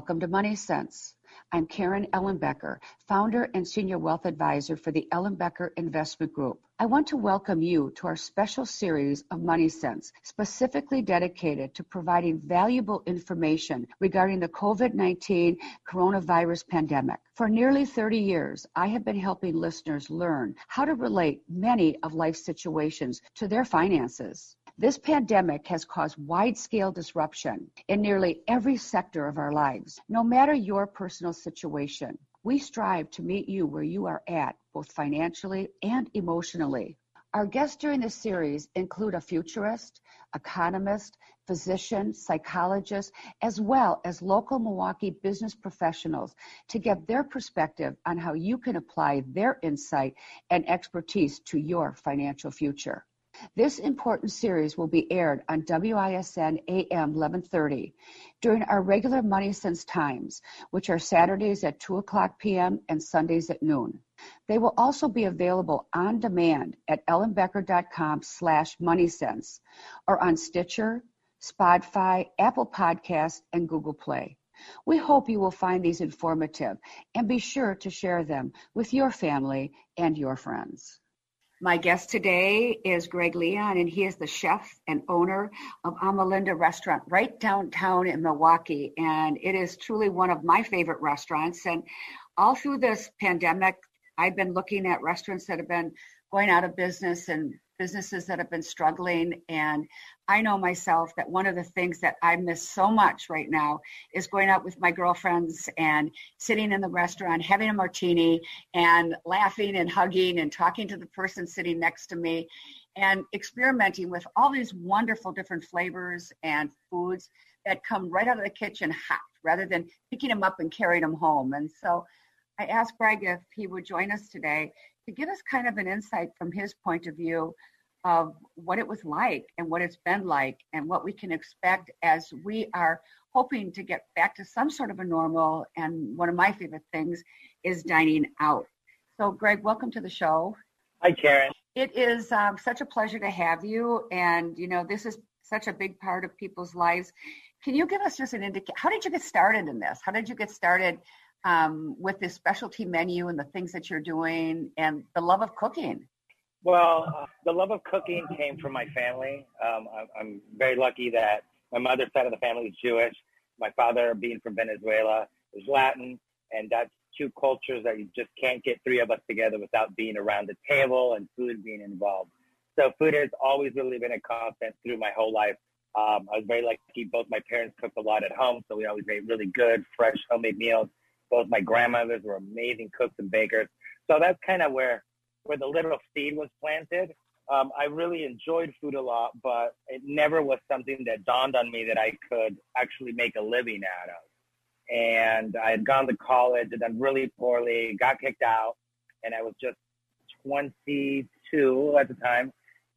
Welcome to Money Sense. I'm Karen Ellenbecker, founder and senior wealth advisor for the Ellenbecker Investment Group. I want to welcome you to our special series of Money Sense, specifically dedicated to providing valuable information regarding the COVID 19 coronavirus pandemic. For nearly 30 years, I have been helping listeners learn how to relate many of life's situations to their finances. This pandemic has caused wide scale disruption in nearly every sector of our lives. No matter your personal situation, we strive to meet you where you are at, both financially and emotionally. Our guests during this series include a futurist, economist, physician, psychologist, as well as local Milwaukee business professionals to get their perspective on how you can apply their insight and expertise to your financial future. This important series will be aired on WISN AM 1130 during our regular Money Sense times, which are Saturdays at 2 o'clock p.m. and Sundays at noon. They will also be available on demand at ellenbecker.com slash moneysense or on Stitcher, Spotify, Apple Podcasts, and Google Play. We hope you will find these informative and be sure to share them with your family and your friends. My guest today is Greg Leon, and he is the chef and owner of Amilinda Restaurant right downtown in Milwaukee. And it is truly one of my favorite restaurants. And all through this pandemic, I've been looking at restaurants that have been going out of business and businesses that have been struggling. And I know myself that one of the things that I miss so much right now is going out with my girlfriends and sitting in the restaurant, having a martini and laughing and hugging and talking to the person sitting next to me and experimenting with all these wonderful different flavors and foods that come right out of the kitchen hot rather than picking them up and carrying them home. And so I asked Greg if he would join us today to give us kind of an insight from his point of view of what it was like and what it's been like and what we can expect as we are hoping to get back to some sort of a normal. And one of my favorite things is dining out. So, Greg, welcome to the show. Hi, Karen. It is um, such a pleasure to have you. And, you know, this is such a big part of people's lives. Can you give us just an indication? How did you get started in this? How did you get started um, with this specialty menu and the things that you're doing and the love of cooking? Well, uh, the love of cooking came from my family. Um, I'm very lucky that my mother's side of the family is Jewish. My father, being from Venezuela, is Latin, and that's two cultures that you just can't get three of us together without being around the table and food being involved. So food has always really been a constant through my whole life. Um, I was very lucky. Both my parents cooked a lot at home, so we always made really good, fresh, homemade meals. Both my grandmothers were amazing cooks and bakers. So that's kind of where where the little seed was planted. Um, I really enjoyed food a lot, but it never was something that dawned on me that I could actually make a living out of. And I had gone to college and done really poorly, got kicked out, and I was just 22 at the time.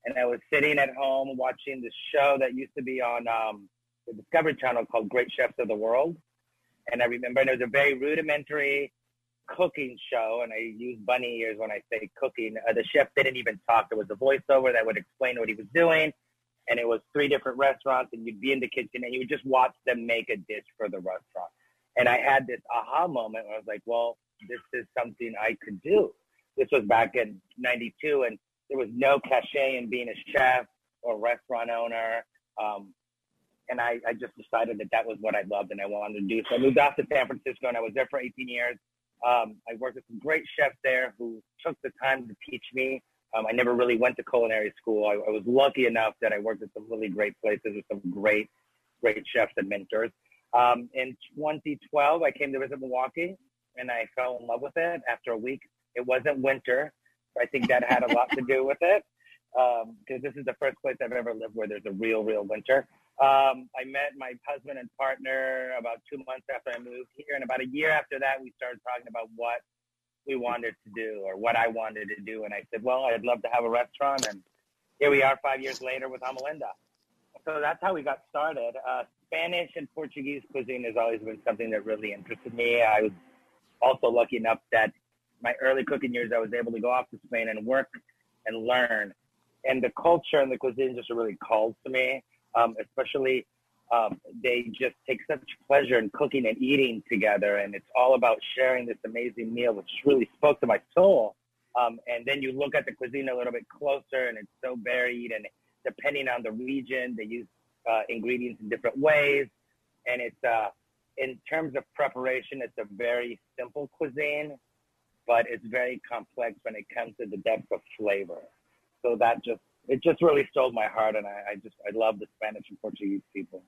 And I was sitting at home watching this show that used to be on um, the Discovery Channel called Great Chefs of the World. And I remember and it was a very rudimentary cooking show, and I use bunny ears when I say cooking. Uh, the chef didn't even talk. There was a voiceover that would explain what he was doing, and it was three different restaurants, and you'd be in the kitchen and you would just watch them make a dish for the restaurant. And I had this aha moment where I was like, well, this is something I could do. This was back in 92, and there was no cachet in being a chef or restaurant owner. Um, and I, I just decided that that was what I loved and I wanted to do. So I moved off to San Francisco and I was there for 18 years. Um, I worked with some great chefs there who took the time to teach me. Um, I never really went to culinary school. I, I, was lucky enough that I worked at some really great places with some great, great chefs and mentors. Um, in 2012, I came to visit Milwaukee and I fell in love with it after a week. It wasn't winter. So I think that had a lot to do with it because um, this is the first place I've ever lived where there's a real, real winter. Um, I met my husband and partner about two months after I moved here, and about a year after that, we started talking about what we wanted to do or what I wanted to do. And I said, well, I'd love to have a restaurant, and here we are five years later with Amilinda. So that's how we got started. Uh, Spanish and Portuguese cuisine has always been something that really interested me. I was also lucky enough that my early cooking years, I was able to go off to Spain and work and learn. And the culture and the cuisine just really called to me um, especially um, they just take such pleasure in cooking and eating together. And it's all about sharing this amazing meal, which really spoke to my soul. Um, and then you look at the cuisine a little bit closer, and it's so varied. And depending on the region, they use uh, ingredients in different ways. And it's uh, in terms of preparation, it's a very simple cuisine, but it's very complex when it comes to the depth of flavor. So that just it just really stole my heart, and I, I just I love the Spanish and Portuguese people.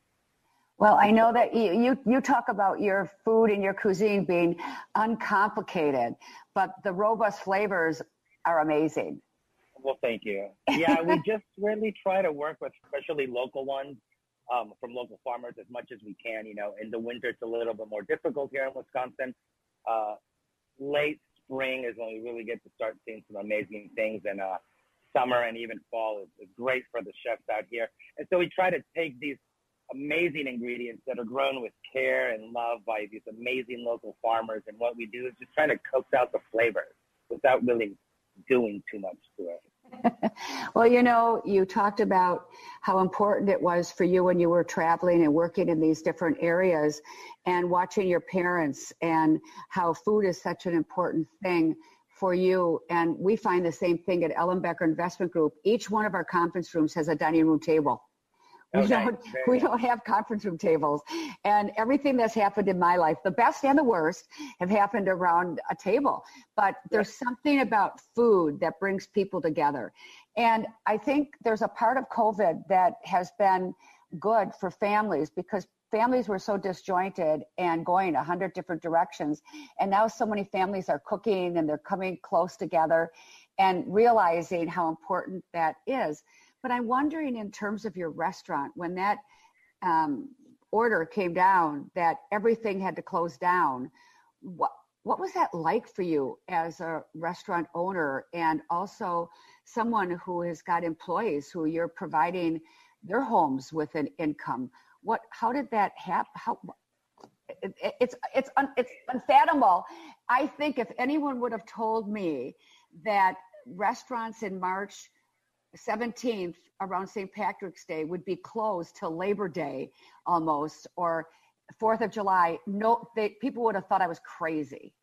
Well, I know that you, you, you talk about your food and your cuisine being uncomplicated, but the robust flavors are amazing. Well, thank you. Yeah, we just really try to work with especially local ones um, from local farmers as much as we can. You know, in the winter it's a little bit more difficult here in Wisconsin. Uh, late spring is when we really get to start seeing some amazing things, and uh, summer and even fall is, is great for the chefs out here. And so we try to take these amazing ingredients that are grown with care and love by these amazing local farmers. And what we do is just try to coax out the flavors without really doing too much to it. well, you know, you talked about how important it was for you when you were traveling and working in these different areas and watching your parents and how food is such an important thing for you. And we find the same thing at Ellenbecker Investment Group. Each one of our conference rooms has a dining room table. We okay. don't we don't have conference room tables. And everything that's happened in my life, the best and the worst, have happened around a table. But there's something about food that brings people together. And I think there's a part of COVID that has been good for families because families were so disjointed and going a hundred different directions. And now so many families are cooking and they're coming close together and realizing how important that is. But I'm wondering in terms of your restaurant, when that um, order came down that everything had to close down, what what was that like for you as a restaurant owner and also someone who has got employees who you're providing their homes with an income? What how did that happen how it, it, it's it's it's unfathomable i think if anyone would have told me that restaurants in march 17th around st patrick's day would be closed till labor day almost or fourth of july no they, people would have thought i was crazy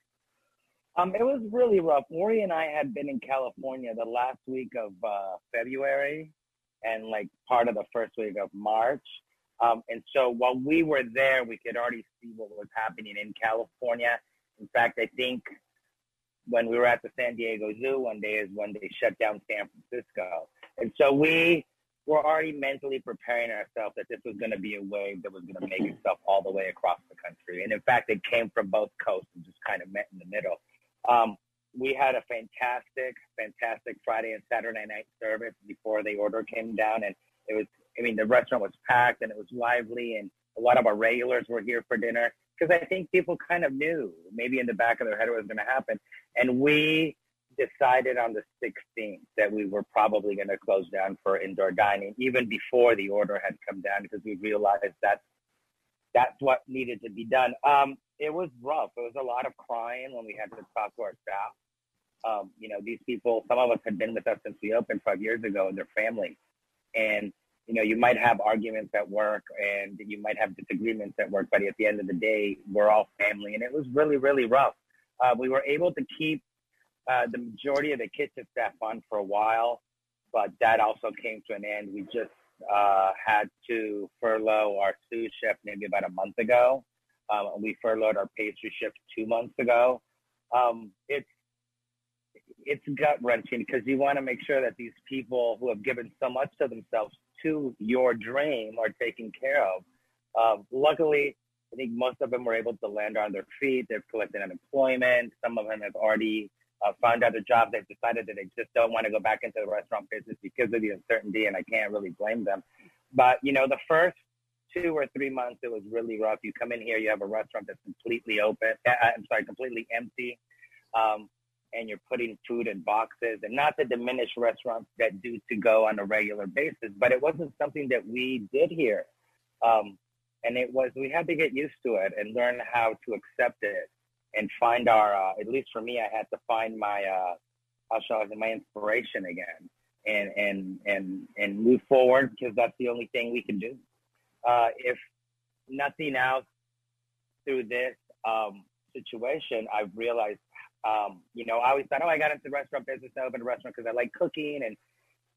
um, it was really rough. Ori and I had been in California the last week of uh, February and like part of the first week of March. Um, and so while we were there, we could already see what was happening in California. In fact, I think when we were at the San Diego Zoo one day is when they shut down San Francisco. And so we were already mentally preparing ourselves that this was going to be a wave that was going to make itself all the way across the country. And in fact, it came from both coasts and just kind of met in the middle. Um, we had a fantastic, fantastic Friday and Saturday night service before the order came down, and it was I mean, the restaurant was packed and it was lively, and a lot of our regulars were here for dinner because I think people kind of knew maybe in the back of their head what was going to happen. And we decided on the 16th that we were probably going to close down for indoor dining even before the order had come down because we realized that that's what needed to be done. Um, it was rough. It was a lot of crying when we had to talk to our staff. Um, you know, these people, some of us had been with us since we opened five years ago and their families. And you know, you might have arguments at work and you might have disagreements at work, but at the end of the day, we're all family. And it was really, really rough. Uh, we were able to keep uh, the majority of the kitchen staff on for a while, but that also came to an end. We just uh, had to furlough our sous chef maybe about a month ago. Um, we furloughed our pastry chef two months ago. Um, it's it's gut wrenching because you want to make sure that these people who have given so much to themselves to your dream are taken care of. Um, luckily, I think most of them were able to land on their feet. They've collected unemployment. Some of them have already uh, found other jobs. They've decided that they just don't want to go back into the restaurant business because of the uncertainty, and I can't really blame them. But you know, the first two or three months, it was really rough. You come in here, you have a restaurant that's completely open. Uh, I'm sorry, completely empty. Um, and you're putting food in boxes and not to diminish restaurants that do to go on a regular basis, but it wasn't something that we did here. Um, and it was, we had to get used to it and learn how to accept it and find our, uh, at least for me, I had to find my, uh, how I my inspiration again and, and, and, and move forward because that's the only thing we can do. Uh, if nothing else through this um, situation, I've realized, um, you know, I always thought, oh, I got into the restaurant business, I opened a restaurant because I like cooking, and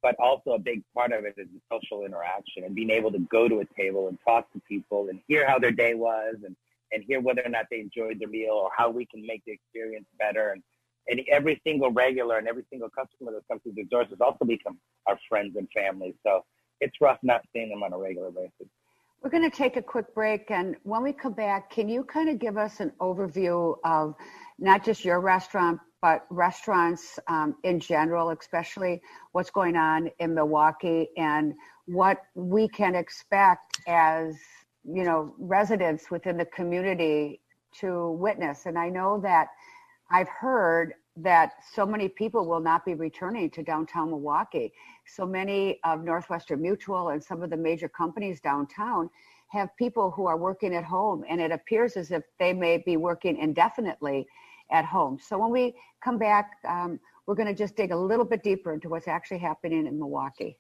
but also a big part of it is the social interaction and being able to go to a table and talk to people and hear how their day was and and hear whether or not they enjoyed their meal or how we can make the experience better and and every single regular and every single customer that comes through the doors has also become our friends and family. So it's rough not seeing them on a regular basis. We're going to take a quick break. And when we come back, can you kind of give us an overview of not just your restaurant, but restaurants um, in general, especially what's going on in Milwaukee and what we can expect as, you know, residents within the community to witness. And I know that I've heard that so many people will not be returning to downtown Milwaukee. So many of Northwestern Mutual and some of the major companies downtown have people who are working at home, and it appears as if they may be working indefinitely at home. So when we come back, um, we're going to just dig a little bit deeper into what's actually happening in Milwaukee.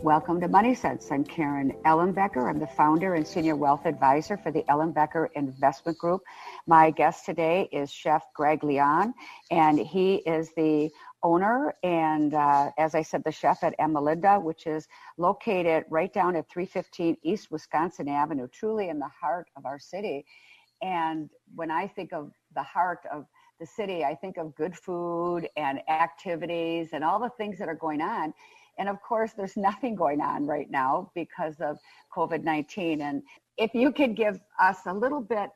Welcome to Money Sense. I'm Karen Ellenbecker. I'm the founder and senior wealth advisor for the Ellenbecker Investment Group. My guest today is Chef Greg Leon, and he is the owner and, uh, as I said, the chef at Amilinda, which is located right down at 315 East Wisconsin Avenue, truly in the heart of our city. And when I think of the heart of the city, I think of good food and activities and all the things that are going on. And of course, there's nothing going on right now because of COVID 19. And if you could give us a little bit,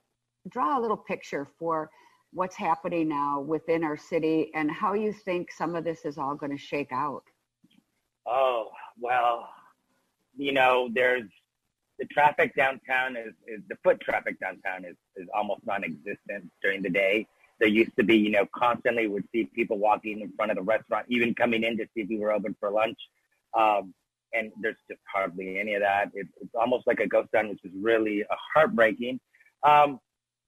draw a little picture for what's happening now within our city and how you think some of this is all going to shake out. Oh, well, you know, there's the traffic downtown is, is the foot traffic downtown is, is almost non-existent during the day there used to be, you know, constantly would see people walking in front of the restaurant, even coming in to see if we were open for lunch. Um, and there's just hardly any of that. It, it's almost like a ghost town, which is really a heartbreaking. Um,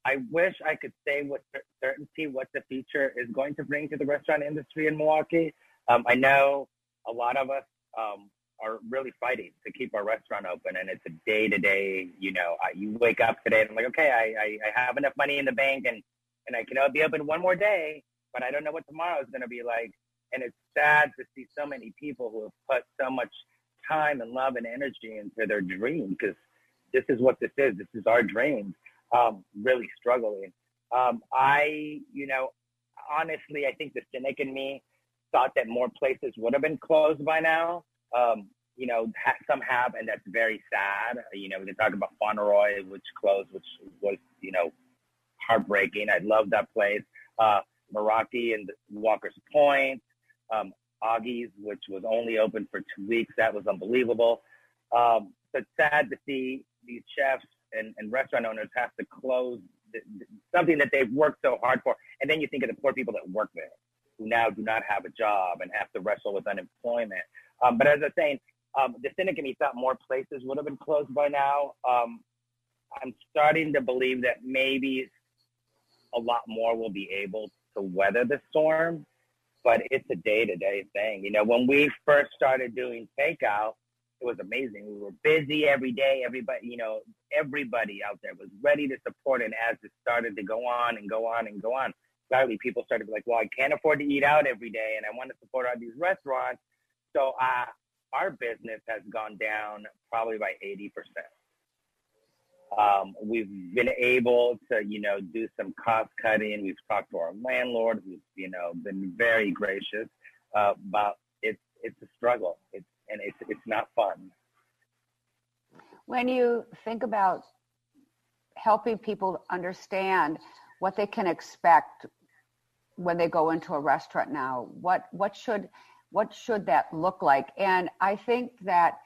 I wish I could say with certainty what the future is going to bring to the restaurant industry in Milwaukee. Um, I know a lot of us um, are really fighting to keep our restaurant open, and it's a day to day. You know, I, you wake up today and I'm like, okay, I, I, I have enough money in the bank, and and I can be open one more day, but I don't know what tomorrow is going to be like. And it's sad to see so many people who have put so much time and love and energy into their dream because this is what this is. This is our dream. Um, really struggling. Um, I, you know, honestly, I think the cynic in me thought that more places would have been closed by now. Um, you know, ha- some have, and that's very sad. You know, we can talk about Fauntleroy, which closed, which was, you know, heartbreaking. I love that place. Uh, Meraki and Walker's Point, um, Augie's, which was only open for two weeks. That was unbelievable. Um, it's sad to see these chefs and, and restaurant owners have to close the, the, something that they've worked so hard for. And then you think of the poor people that work there who now do not have a job and have to wrestle with unemployment. Um, but as I was saying, um, the cynic in me thought more places would have been closed by now. Um, I'm starting to believe that maybe a lot more will be able to weather the storm, but it's a day to day thing. You know, when we first started doing takeout, it was amazing. We were busy every day. Everybody, you know, everybody out there was ready to support. And as it started to go on and go on and go on, slightly people started to be like, well, I can't afford to eat out every day and I want to support all these restaurants. So uh, our business has gone down probably by 80%. Um, we've been able to, you know, do some cost cutting. We've talked to our landlord, who's, you know, been very gracious. Uh, but it's it's a struggle. It's and it's it's not fun. When you think about helping people understand what they can expect when they go into a restaurant now. What what should what should that look like? And I think that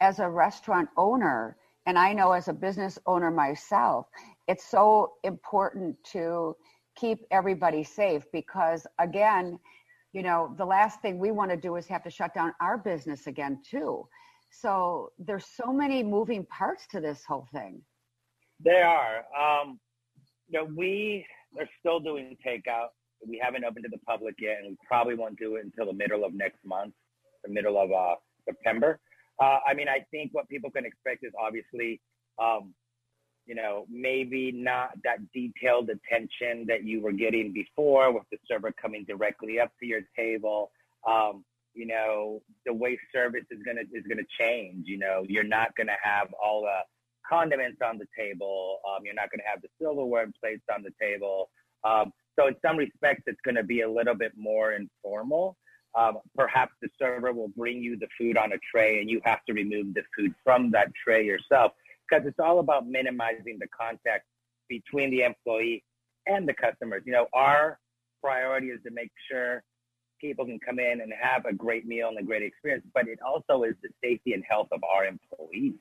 as a restaurant owner, and I know as a business owner myself, it's so important to keep everybody safe because again, you know, the last thing we want to do is have to shut down our business again too. So there's so many moving parts to this whole thing. There are. Um, you know, we are still doing takeout. We haven't opened to the public yet, and we probably won't do it until the middle of next month, the middle of uh, September. Uh, I mean, I think what people can expect is obviously, um, you know, maybe not that detailed attention that you were getting before with the server coming directly up to your table. Um, you know, the way service is gonna is gonna change. You know, you're not gonna have all the condiments on the table. Um, you're not gonna have the silverware plates on the table. Um, so in some respects, it's gonna be a little bit more informal. Um, perhaps the server will bring you the food on a tray, and you have to remove the food from that tray yourself because it's all about minimizing the contact between the employee and the customers. You know, our priority is to make sure people can come in and have a great meal and a great experience, but it also is the safety and health of our employees.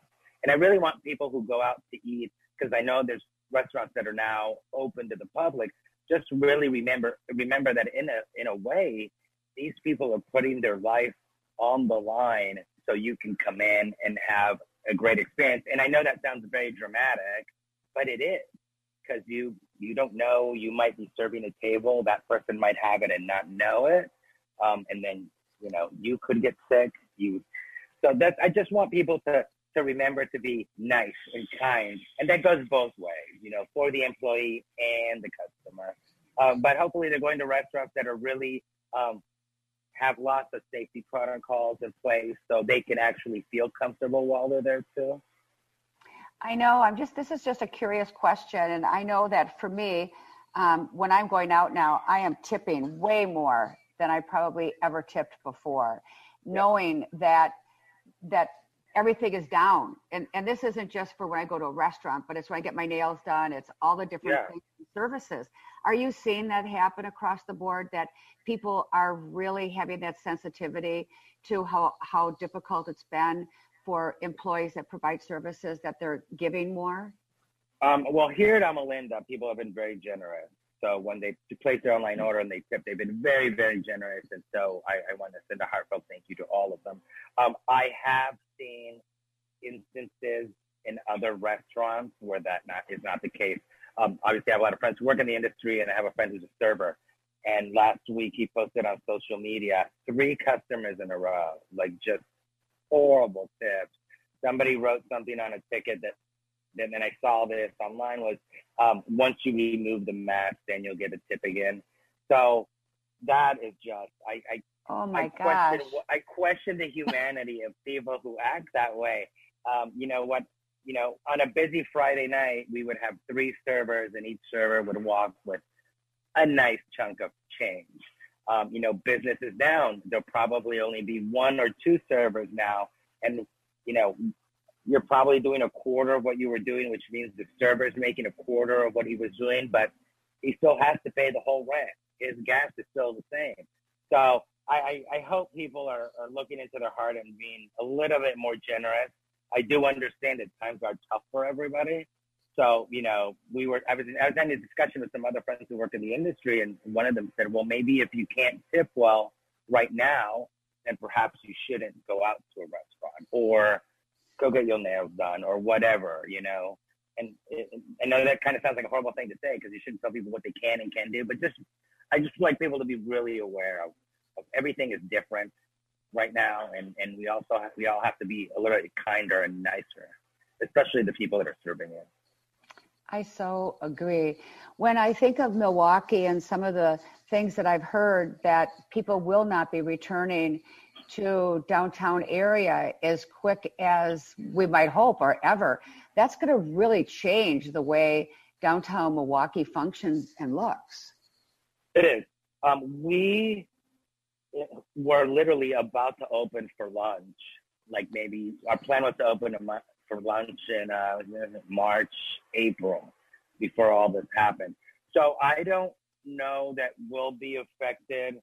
And I really want people who go out to eat, because I know there's restaurants that are now open to the public, just really remember remember that in a in a way, these people are putting their life on the line so you can come in and have a great experience. And I know that sounds very dramatic, but it is because you you don't know you might be serving a table that person might have it and not know it um, and then you know you could get sick. You so that I just want people to to remember to be nice and kind, and that goes both ways. You know, for the employee and the customer. Um, but hopefully, they're going to restaurants that are really um, have lots of safety protocols in place, so they can actually feel comfortable while they're there too. I know. I'm just. This is just a curious question, and I know that for me, um, when I'm going out now, I am tipping way more than I probably ever tipped before, yeah. knowing that that everything is down. And and this isn't just for when I go to a restaurant, but it's when I get my nails done. It's all the different yeah. Services. Are you seeing that happen across the board that people are really having that sensitivity to how how difficult it's been for employees that provide services that they're giving more? Um, well, here at Amilinda, people have been very generous. So when they place their online order and they tip, they've been very, very generous. And so I, I want to send a heartfelt thank you to all of them. Um, I have seen instances in other restaurants where that not, is not the case. Um, obviously, I have a lot of friends who work in the industry, and I have a friend who's a server. And last week, he posted on social media three customers in a row, like just horrible tips. Somebody wrote something on a ticket that and then I saw this online was um, once you remove the mask, then you'll get a tip again. So that is just I. I oh my I gosh! Question, I question the humanity of people who act that way. Um, you know what? You know, on a busy Friday night, we would have three servers, and each server would walk with a nice chunk of change. Um, you know, business is down. There'll probably only be one or two servers now, and you know, you're probably doing a quarter of what you were doing, which means the server's making a quarter of what he was doing, but he still has to pay the whole rent. His gas is still the same. So I, I, I hope people are, are looking into their heart and being a little bit more generous. I do understand that times are tough for everybody. So, you know, we were, I was, I was having a discussion with some other friends who work in the industry, and one of them said, well, maybe if you can't tip well right now, then perhaps you shouldn't go out to a restaurant or go get your nails done or whatever, you know. And I know that kind of sounds like a horrible thing to say because you shouldn't tell people what they can and can't do, but just I just like people to be really aware of, of everything is different right now, and and we also have, we all have to be a little bit kinder and nicer, especially the people that are serving it. I so agree. When I think of Milwaukee and some of the things that I've heard that people will not be returning to downtown area as quick as we might hope or ever, that's going to really change the way downtown Milwaukee functions and looks. It is. Um, we were literally about to open for lunch. Like maybe our plan was to open for lunch in uh, March, April, before all this happened. So I don't know that we'll be affected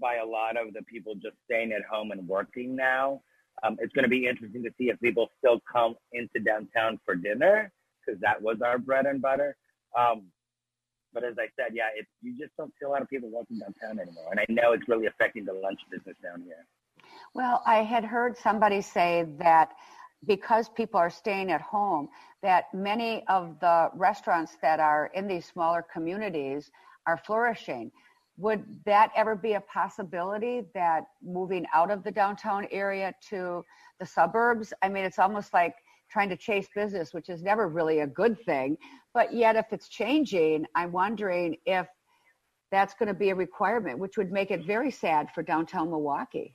by a lot of the people just staying at home and working now. Um, it's going to be interesting to see if people still come into downtown for dinner because that was our bread and butter. Um, but as I said, yeah, it's, you just don't see a lot of people walking downtown anymore. And I know it's really affecting the lunch business down here. Well, I had heard somebody say that because people are staying at home, that many of the restaurants that are in these smaller communities are flourishing. Would that ever be a possibility that moving out of the downtown area to the suburbs? I mean, it's almost like trying to chase business, which is never really a good thing. But yet, if it's changing, I'm wondering if that's going to be a requirement, which would make it very sad for downtown Milwaukee.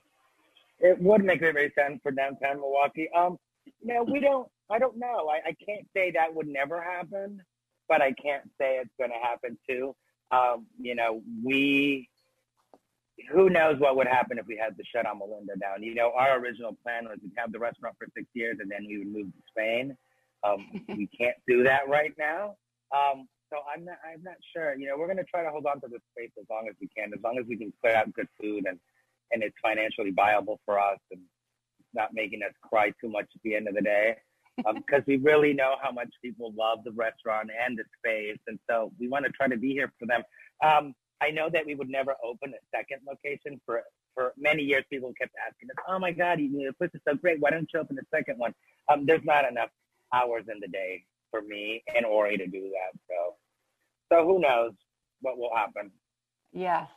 It would make it very sad for downtown Milwaukee. Um, know, we don't. I don't know. I, I can't say that would never happen, but I can't say it's going to happen too. Um, you know, we who knows what would happen if we had to shut Ama Melinda down. You know, our original plan was to have the restaurant for six years and then we would move to Spain. Um, we can't do that right now. Um, so I'm not, I'm not sure. You know, we're going to try to hold on to the space as long as we can, as long as we can put out good food and, and it's financially viable for us and not making us cry too much at the end of the day. Because um, we really know how much people love the restaurant and the space. And so we want to try to be here for them. Um, I know that we would never open a second location for for many years. People kept asking us, "Oh my God, you, the place is so great. Why don't you open a second one?" Um, there's not enough hours in the day for me and Ori to do that. So, so who knows what will happen? Yes.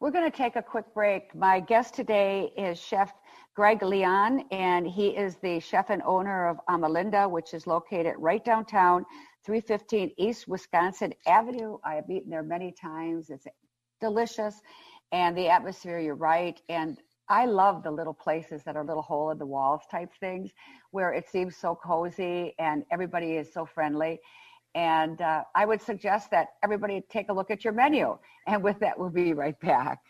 We're going to take a quick break. My guest today is Chef Greg Leon, and he is the chef and owner of Amilinda, which is located right downtown 315 East Wisconsin Avenue. I have eaten there many times. It's delicious. And the atmosphere, you're right. And I love the little places that are little hole in the walls type things where it seems so cozy and everybody is so friendly. And uh, I would suggest that everybody take a look at your menu. And with that, we'll be right back.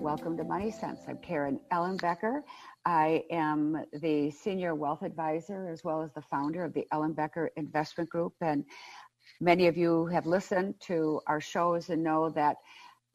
Welcome to Money Sense. I'm Karen Ellenbecker. I am the Senior Wealth Advisor as well as the founder of the Ellenbecker Investment Group. And many of you have listened to our shows and know that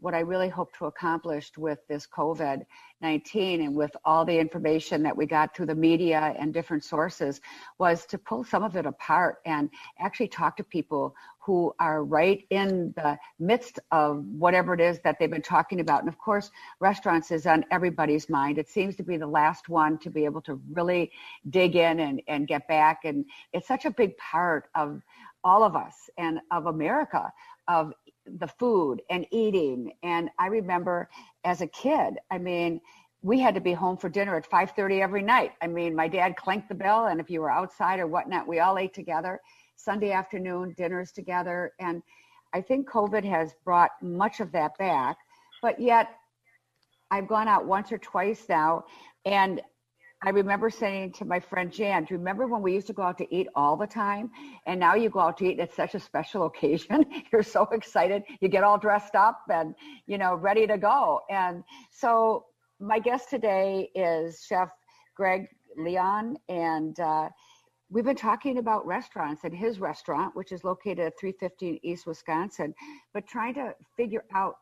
what I really hope to accomplish with this COVID 19 and with all the information that we got through the media and different sources was to pull some of it apart and actually talk to people who are right in the midst of whatever it is that they've been talking about. And of course, restaurants is on everybody's mind. It seems to be the last one to be able to really dig in and, and get back. And it's such a big part of all of us and of America of the food and eating. And I remember as a kid, I mean, we had to be home for dinner at 5.30 every night. I mean, my dad clanked the bell and if you were outside or whatnot, we all ate together. Sunday afternoon dinners together. And I think COVID has brought much of that back, but yet I've gone out once or twice now and I remember saying to my friend Jan, do you remember when we used to go out to eat all the time? And now you go out to eat, and it's such a special occasion. You're so excited. You get all dressed up and, you know, ready to go. And so my guest today is Chef Greg Leon. And uh, we've been talking about restaurants and his restaurant, which is located at 315 East Wisconsin, but trying to figure out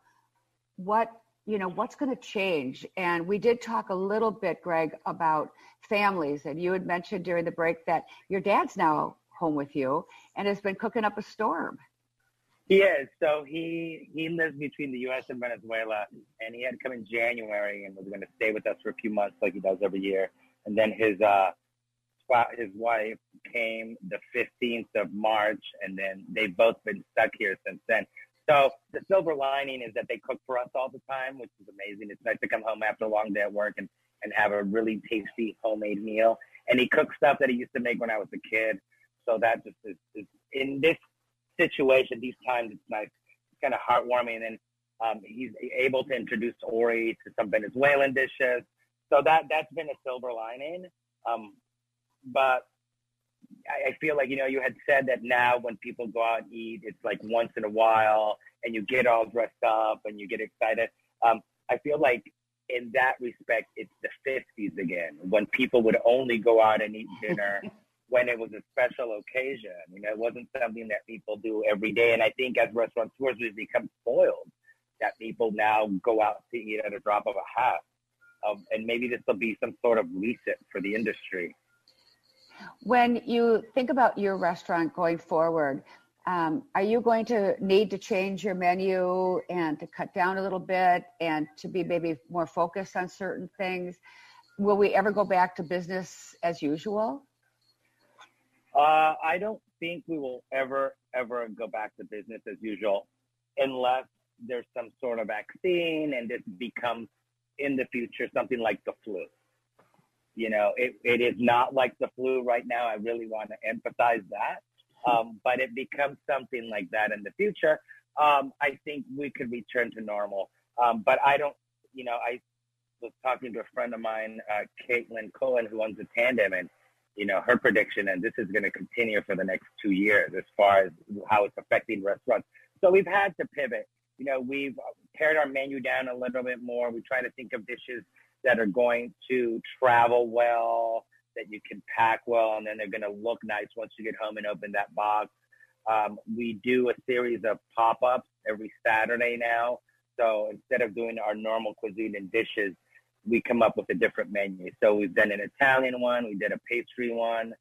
what you know what's going to change? And we did talk a little bit greg about families and you had mentioned during the break that your dad's now home with you and has been cooking up a storm. He is. So he he lives between the us and venezuela and he had come in january and was going to stay with us for a few months like he does every year. And then his uh his wife came the 15th of march and then they've both been stuck here since then so the silver lining is that they cook for us all the time, which is amazing. It's nice to come home after a long day at work and, and have a really tasty homemade meal. And he cooks stuff that he used to make when I was a kid. So that just is, is in this situation, these times, it's nice. It's kind of heartwarming. And um, he's able to introduce Ori to some Venezuelan dishes. So that, that's been a silver lining. Um, but I, I feel like you know you had said that now when people go out and eat, it's like once in a while, and you get all dressed up and you get excited. Um, I feel like in that respect, it's the 50s again, when people would only go out and eat dinner when it was a special occasion. You know, it wasn't something that people do every day. And I think as restaurateurs, we've become spoiled that people now go out to eat at a drop of a hat. Um, and maybe this will be some sort of reset for the industry. When you think about your restaurant going forward, um, are you going to need to change your menu and to cut down a little bit and to be maybe more focused on certain things? Will we ever go back to business as usual? Uh, I don't think we will ever, ever go back to business as usual unless there's some sort of vaccine and this becomes in the future something like the flu. You know, it, it is not like the flu right now. I really want to emphasize that. Um, but it becomes something like that in the future. Um, I think we could return to normal. Um, but I don't, you know, I was talking to a friend of mine, uh, Caitlin Cohen, who owns a tandem, and you know, her prediction, and this is going to continue for the next two years as far as how it's affecting restaurants. So we've had to pivot. You know, we've pared our menu down a little bit more. We try to think of dishes that are going to travel well, that you can pack well, and then they're going to look nice once you get home and open that box. Um, we do a series of pop-ups every Saturday now. So instead of doing our normal cuisine and dishes, we come up with a different menu. So we've done an Italian one, we did a pastry one,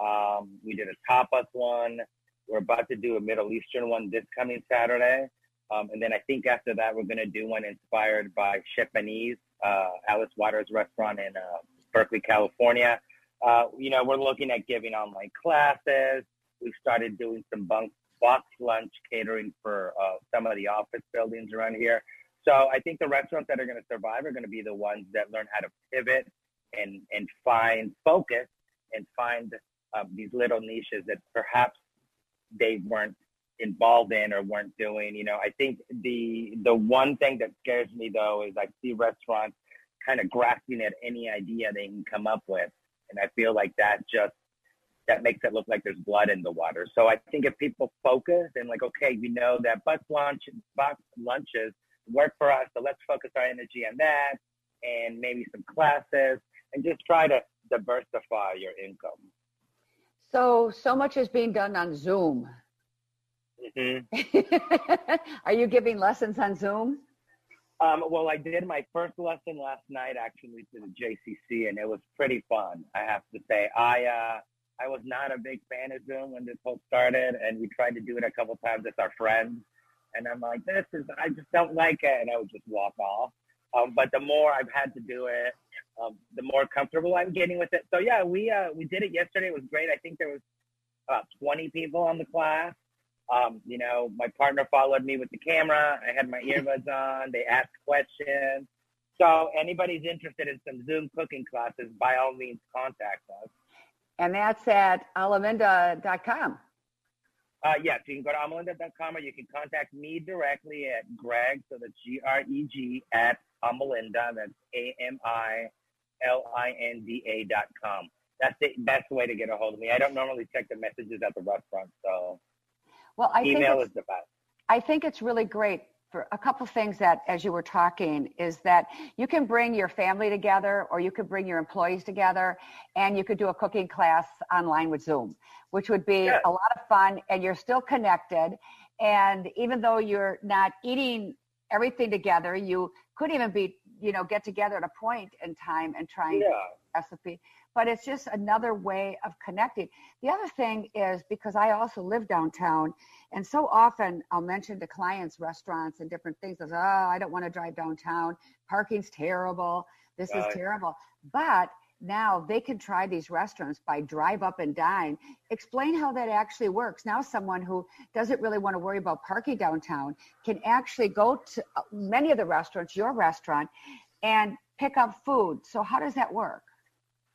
um, we did a tapas one. We're about to do a Middle Eastern one this coming Saturday. Um, and then I think after that, we're going to do one inspired by Chez Panisse, uh, Alice Waters restaurant in uh, Berkeley, California. Uh, you know, we're looking at giving online classes. We've started doing some bunk, box lunch catering for uh, some of the office buildings around here. So I think the restaurants that are going to survive are going to be the ones that learn how to pivot and and find focus and find um, these little niches that perhaps they weren't involved in or weren't doing. You know, I think the the one thing that scares me though is I see restaurants kind of grasping at any idea they can come up with, and I feel like that just that makes it look like there's blood in the water. So I think if people focus and like, okay, we know that bus lunch box lunches work for us. So let's focus our energy on that and maybe some classes and just try to diversify your income. So, so much is being done on Zoom. Mm-hmm. Are you giving lessons on Zoom? Um, well, I did my first lesson last night actually to the JCC, and it was pretty fun. I have to say, I uh, I was not a big fan of Zoom when this whole started, and we tried to do it a couple times with our friends and I'm like, this is, I just don't like it, and I would just walk off. Um, but the more I've had to do it, um, the more comfortable I'm getting with it. So yeah, we uh, we did it yesterday. It was great. I think there was about 20 people on the class. Um, you know, my partner followed me with the camera. I had my earbuds on. They asked questions. So anybody's interested in some Zoom cooking classes, by all means, contact us. And that's at amilinda.com. Uh, yes, you can go to amilinda.com or you can contact me directly at Greg, so that's G-R-E-G at Amilinda, that's A-M-I-L-I-N-D-A dot com. That's the best way to get a hold of me. I don't normally check the messages at the restaurant, so well, I email is the best. I think it's really great for a couple things that as you were talking is that you can bring your family together or you could bring your employees together and you could do a cooking class online with zoom which would be yeah. a lot of fun and you're still connected and even though you're not eating everything together you could even be you know get together at a point in time and try yeah. recipe but it's just another way of connecting. The other thing is because I also live downtown, and so often I'll mention to clients restaurants and different things. As, oh, I don't want to drive downtown. Parking's terrible. This is terrible. But now they can try these restaurants by drive up and dine. Explain how that actually works. Now, someone who doesn't really want to worry about parking downtown can actually go to uh, many of the restaurants, your restaurant, and pick up food. So, how does that work?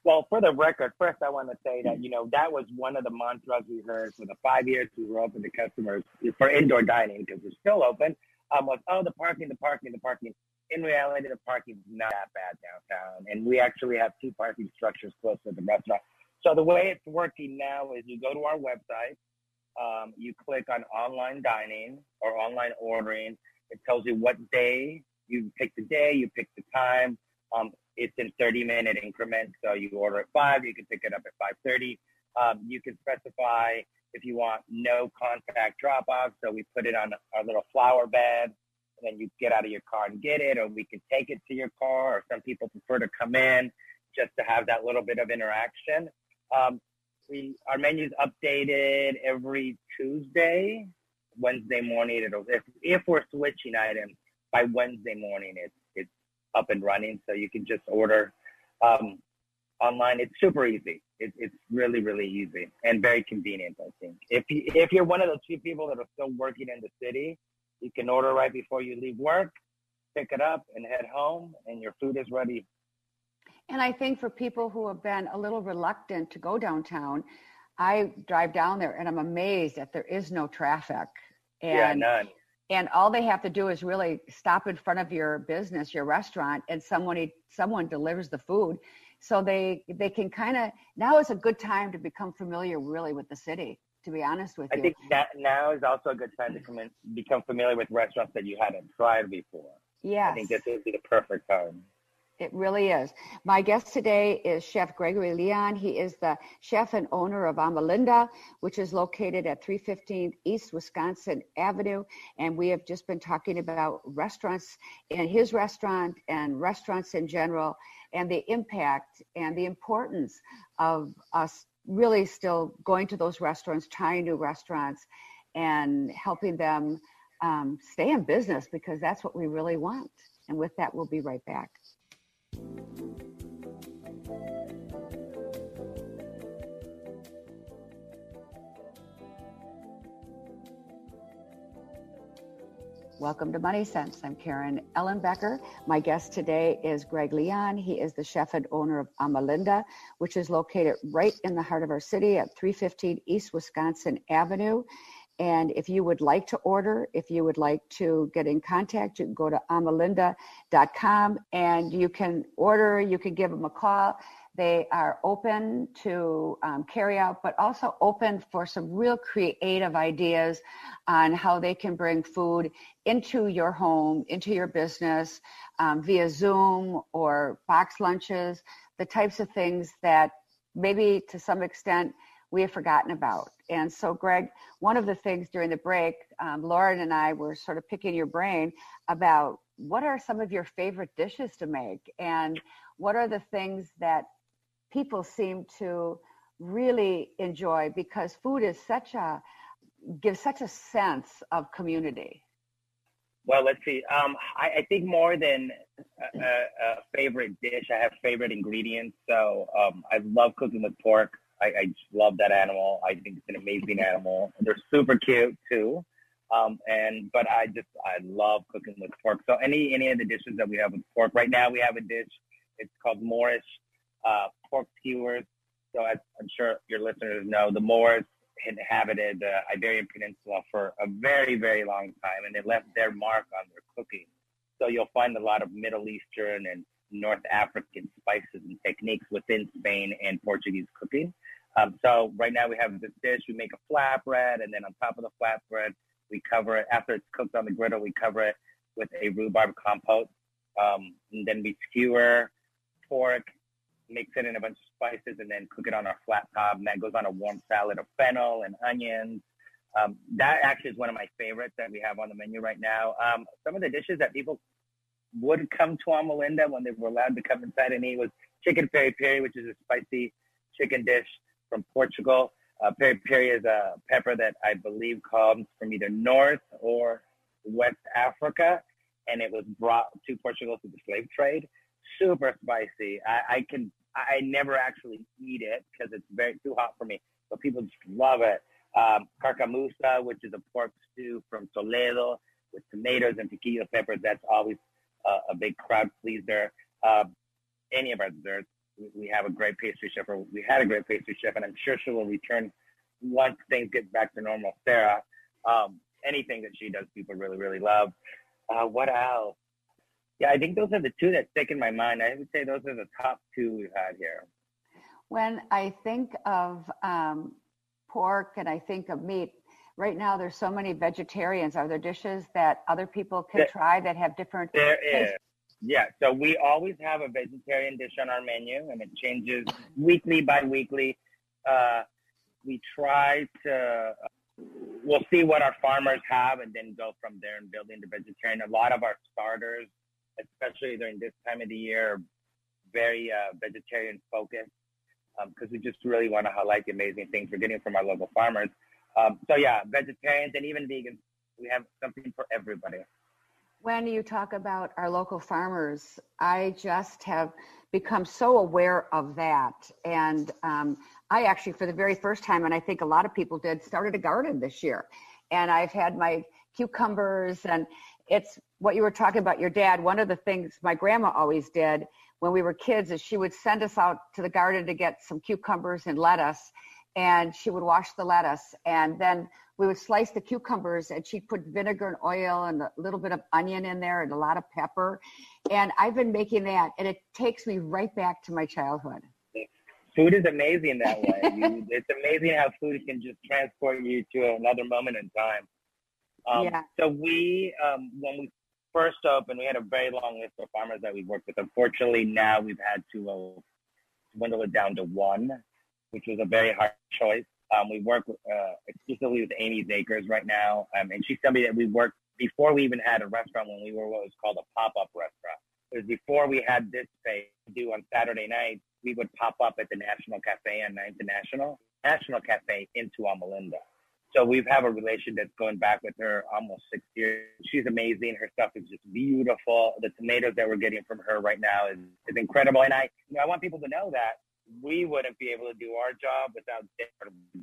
Well, for the record, first I want to say that you know that was one of the mantras we heard for the five years we were open to customers for indoor dining because we're still open. Um, was oh the parking, the parking, the parking. In reality, the parking is not that bad downtown, and we actually have two parking structures close to the restaurant. So the way it's working now is you go to our website, um, you click on online dining or online ordering. It tells you what day you pick the day, you pick the time. Um, it's in 30 minute increments. So you order at five, you can pick it up at 5:30. Um, you can specify if you want no contact drop off. So we put it on our little flower bed and then you get out of your car and get it, or we can take it to your car, or some people prefer to come in just to have that little bit of interaction. Um, we our menu's updated every Tuesday, Wednesday morning. It'll if if we're switching items by Wednesday morning, it's up and running. So you can just order um, online. It's super easy. It, it's really really easy and very convenient. I think if you, if you're one of those few people that are still working in the city, you can order right before you leave work, pick it up, and head home, and your food is ready and I think for people who have been a little reluctant to go downtown, I drive down there and I'm amazed that there is no traffic. And, yeah, none. And all they have to do is really stop in front of your business, your restaurant, and someone someone delivers the food. So they they can kind of now is a good time to become familiar really with the city. To be honest with I you, I think that now is also a good time to come in, become familiar with restaurants that you hadn't tried before. Yeah, I think this would be the perfect time. It really is. My guest today is Chef Gregory Leon. He is the chef and owner of Amilinda, which is located at 315 East Wisconsin Avenue. And we have just been talking about restaurants and his restaurant and restaurants in general and the impact and the importance of us really still going to those restaurants, trying new restaurants, and helping them um, stay in business because that's what we really want. And with that, we'll be right back. Welcome to Money Sense. I'm Karen Ellenbecker. My guest today is Greg Leon. He is the chef and owner of Amilinda, which is located right in the heart of our city at 315 East Wisconsin Avenue. And if you would like to order, if you would like to get in contact, you can go to amilinda.com and you can order, you can give them a call. They are open to um, carry out, but also open for some real creative ideas on how they can bring food into your home, into your business um, via Zoom or box lunches, the types of things that maybe to some extent we have forgotten about. And so, Greg, one of the things during the break, um, Lauren and I were sort of picking your brain about what are some of your favorite dishes to make? And what are the things that people seem to really enjoy? Because food is such a gives such a sense of community. Well let's see. Um, I, I, think more than a, a, favorite dish i have favorite ingredients. So um, i love cooking with pork I, I love that animal. I think it's an amazing animal. They're super cute too. Um, and but I just I love cooking with pork. So any any of the dishes that we have with pork. Right now we have a dish. It's called Moorish uh, pork skewers. So as I'm sure your listeners know, the Moors inhabited the Iberian Peninsula for a very very long time, and they left their mark on their cooking. So you'll find a lot of Middle Eastern and North African spices and techniques within Spain and Portuguese cooking. Um, so right now we have this dish. We make a flatbread, and then on top of the flatbread, we cover it after it's cooked on the griddle. We cover it with a rhubarb compote, um, and then we skewer pork, mix it in a bunch of spices, and then cook it on our flat top. And that goes on a warm salad of fennel and onions. Um, that actually is one of my favorites that we have on the menu right now. Um, some of the dishes that people would come to Amilinda when they were allowed to come inside and eat was chicken peri peri, which is a spicy chicken dish from Portugal. Uh, peri peri is a pepper that I believe comes from either North or West Africa, and it was brought to Portugal through the slave trade. Super spicy. I, I can I never actually eat it because it's very too hot for me, but people just love it. Um, carcamusa, which is a pork stew from Toledo with tomatoes and piquillo peppers. That's always a big crowd pleaser. Uh, any of our desserts, we have a great pastry chef, or we had a great pastry chef, and I'm sure she will return once things get back to normal. Sarah, um, anything that she does, people really, really love. Uh, what else? Yeah, I think those are the two that stick in my mind. I would say those are the top two we've had here. When I think of um, pork and I think of meat, right now there's so many vegetarians. Are there dishes that other people can There- try that have different? There taste? is. Yeah, so we always have a vegetarian dish on our menu, and it changes weekly by weekly. Uh, we try to, we'll see what our farmers have, and then go from there and building the vegetarian. A lot of our starters, especially during this time of the year, are very uh, vegetarian focused because we just really want to highlight the amazing things we're getting from our local farmers. Um, so yeah, vegetarians and even vegans, we have something for everybody. When you talk about our local farmers, I just have become so aware of that. And um, I actually, for the very first time, and I think a lot of people did, started a garden this year. And I've had my cucumbers, and it's what you were talking about your dad. One of the things my grandma always did when we were kids is she would send us out to the garden to get some cucumbers and lettuce, and she would wash the lettuce. And then we would slice the cucumbers and she'd put vinegar and oil and a little bit of onion in there and a lot of pepper. And I've been making that and it takes me right back to my childhood. food is amazing that way. you, it's amazing how food can just transport you to another moment in time. Um, Yeah. So we, um, when we first opened, we had a very long list of farmers that we worked with. Unfortunately, now we've had to uh, dwindle it down to one, which was a very hard choice. Um, we work uh, exclusively with Amy's Acres right now, um, and she's somebody that we worked before we even had a restaurant when we were what was called a pop-up restaurant. It was before we had this space do on Saturday nights. We would pop up at the National Cafe on 9th and National, National Cafe into Amilinda. So we have a relation that's going back with her almost six years. She's amazing. Her stuff is just beautiful. The tomatoes that we're getting from her right now is, is incredible. And I, you know, I want people to know that we wouldn't be able to do our job without their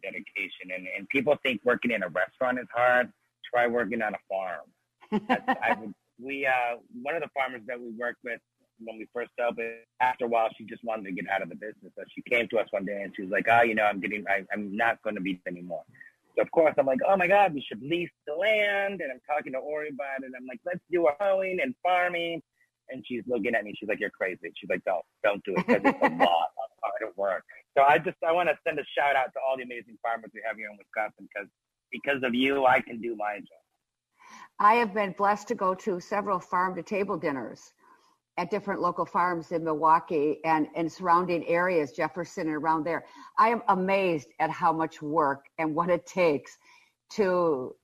dedication. And, and people think working in a restaurant is hard. Try working on a farm. We, uh, one of the farmers that we worked with when we first opened, after a while, she just wanted to get out of the business. So she came to us one day and she was like, oh, you know, I'm getting, I, I'm not going to be anymore. So of course I'm like, oh my God, we should lease the land. And I'm talking to Ori about it. I'm like, let's do our hoeing and farming. And she's looking at me. She's like, you're crazy. She's like, don't, don't do it because it's a lot hard work. So I just, I want to send a shout out to all the amazing farmers we have here in Wisconsin because because of you, I can do my job. I have been blessed to go to several farm to table dinners at different local farms in Milwaukee and in surrounding areas, Jefferson and around there. I am amazed at how much work and what it takes to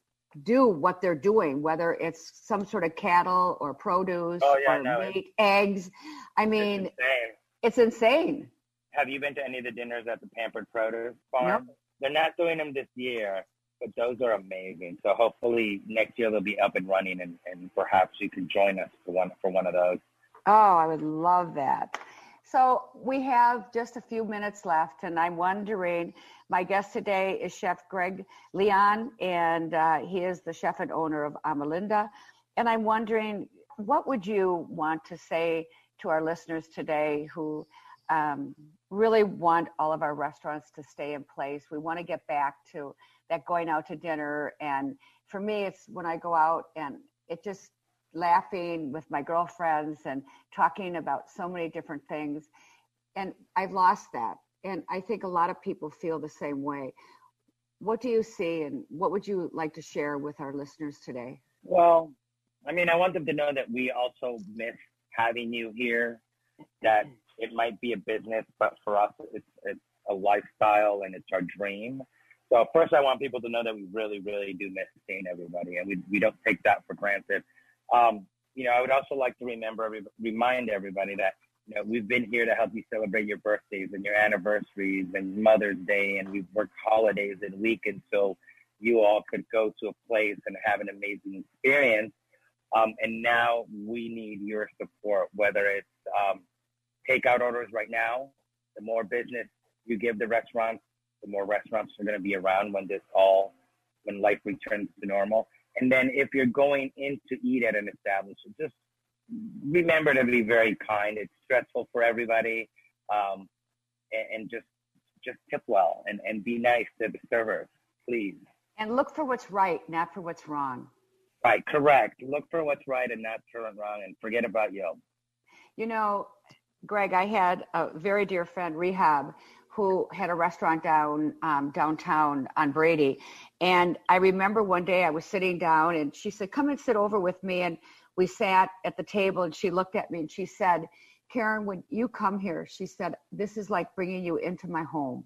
do what they're doing, whether it's some sort of cattle or produce Oh, yeah, or no, meat, eggs. I mean, it's insane. it's insane. Have you been to any of the dinners at the Pampered Produce Farm? They're not doing them this year, but those are amazing. So hopefully next year they'll be up and running, and, and perhaps you can join us for one for one of those. Oh, I would love that. So we have just a few minutes left, and I'm wondering. My guest today is Chef Greg Leon, and uh, he is the chef and owner of Amilinda. And I'm wondering, what would you want to say to our listeners today who um, really want all of our restaurants to stay in place? We want to get back to that going out to dinner, and for me, it's when I go out and it just laughing with my girlfriends and talking about so many different things. And I've lost that. And I think a lot of people feel the same way. What do you see and what would you like to share with our listeners today? Well, I mean, I want them to know that we also miss having you here. That it might be a business, but for us, it's it's a lifestyle and it's our dream. So first, I want people to know that we really, really do miss seeing everybody, and we we don't take that for granted. Um, you know, I would also like to remember, remind everybody that you know we've been here to help you celebrate your birthdays and your anniversaries and Mother's Day, and we've worked holidays and weekends so you all could go to a place and have an amazing experience. Um, and now we need your support, whether it's um, takeout orders right now. The more business you give the restaurants, the more restaurants are going to be around when this all, when life returns to normal. And then if you're going in to eat at an establishment, just remember to be very kind. It's stressful for everybody, um, and, and just just tip well and, and be nice to the servers, please. And look for what's right, not for what's wrong. Right, correct. Look for what's right and not turn wrong, and forget about you. You know, Greg, I had a very dear friend, Rehab, who had a restaurant down um, downtown on Brady. And I remember one day I was sitting down and she said, Come and sit over with me. And we sat at the table and she looked at me and she said, Karen, when you come here, she said, This is like bringing you into my home.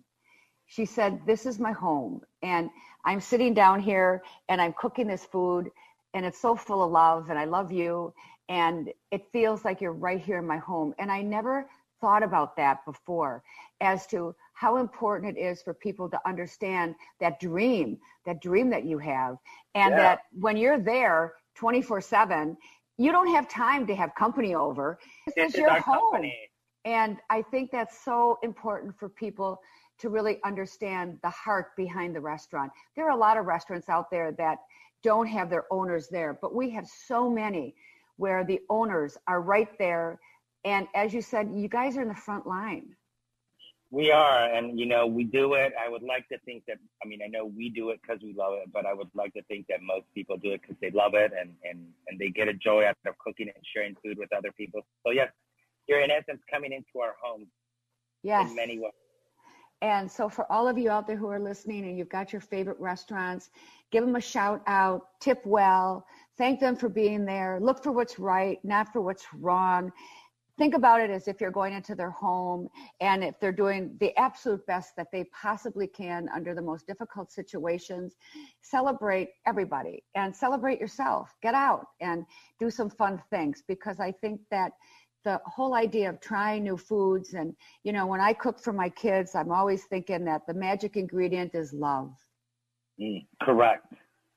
She said, This is my home. And I'm sitting down here and I'm cooking this food and it's so full of love and I love you. And it feels like you're right here in my home. And I never thought about that before as to how important it is for people to understand that dream, that dream that you have. And yeah. that when you're there 24 7, you don't have time to have company over. This, this is your home. Company. And I think that's so important for people to really understand the heart behind the restaurant. There are a lot of restaurants out there that don't have their owners there, but we have so many where the owners are right there. And as you said, you guys are in the front line. We are, and you know, we do it. I would like to think that. I mean, I know we do it because we love it, but I would like to think that most people do it because they love it and and and they get a joy out of cooking and sharing food with other people. So yes, you're in essence coming into our homes. Yes. In many ways. And so, for all of you out there who are listening and you've got your favorite restaurants, give them a shout out, tip well, thank them for being there, look for what's right, not for what's wrong. Think about it as if you're going into their home and if they're doing the absolute best that they possibly can under the most difficult situations, celebrate everybody and celebrate yourself. Get out and do some fun things because I think that the whole idea of trying new foods and you know when i cook for my kids i'm always thinking that the magic ingredient is love mm, correct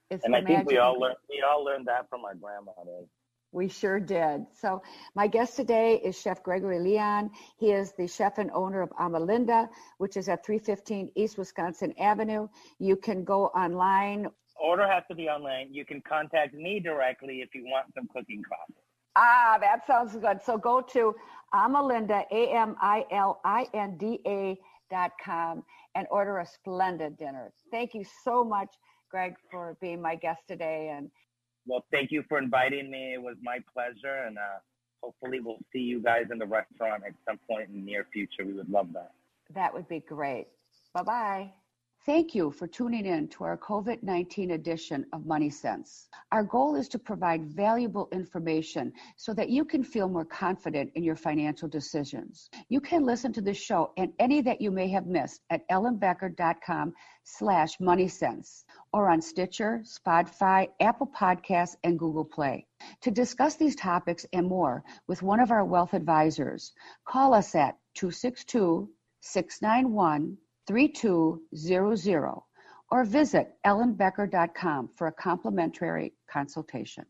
it's and i think we all learned we all learned that from our grandmothers we sure did. So, my guest today is Chef Gregory Leon. He is the chef and owner of Amilinda, which is at 315 East Wisconsin Avenue. You can go online. Order has to be online. You can contact me directly if you want some cooking classes. Ah, that sounds good. So go to Amilinda, A-M-I-L-I-N-D-A dot com and order a splendid dinner. Thank you so much, Greg, for being my guest today. And well, thank you for inviting me. It was my pleasure, and uh, hopefully we'll see you guys in the restaurant at some point in the near future. We would love that. That would be great. Bye bye. Thank you for tuning in to our COVID 19 edition of Money Sense. Our goal is to provide valuable information so that you can feel more confident in your financial decisions. You can listen to the show and any that you may have missed at ellenbecker.com slash money sense or on Stitcher, Spotify, Apple Podcasts, and Google Play. To discuss these topics and more with one of our wealth advisors, call us at 262 691 3200 or visit ellenbecker.com for a complimentary consultation.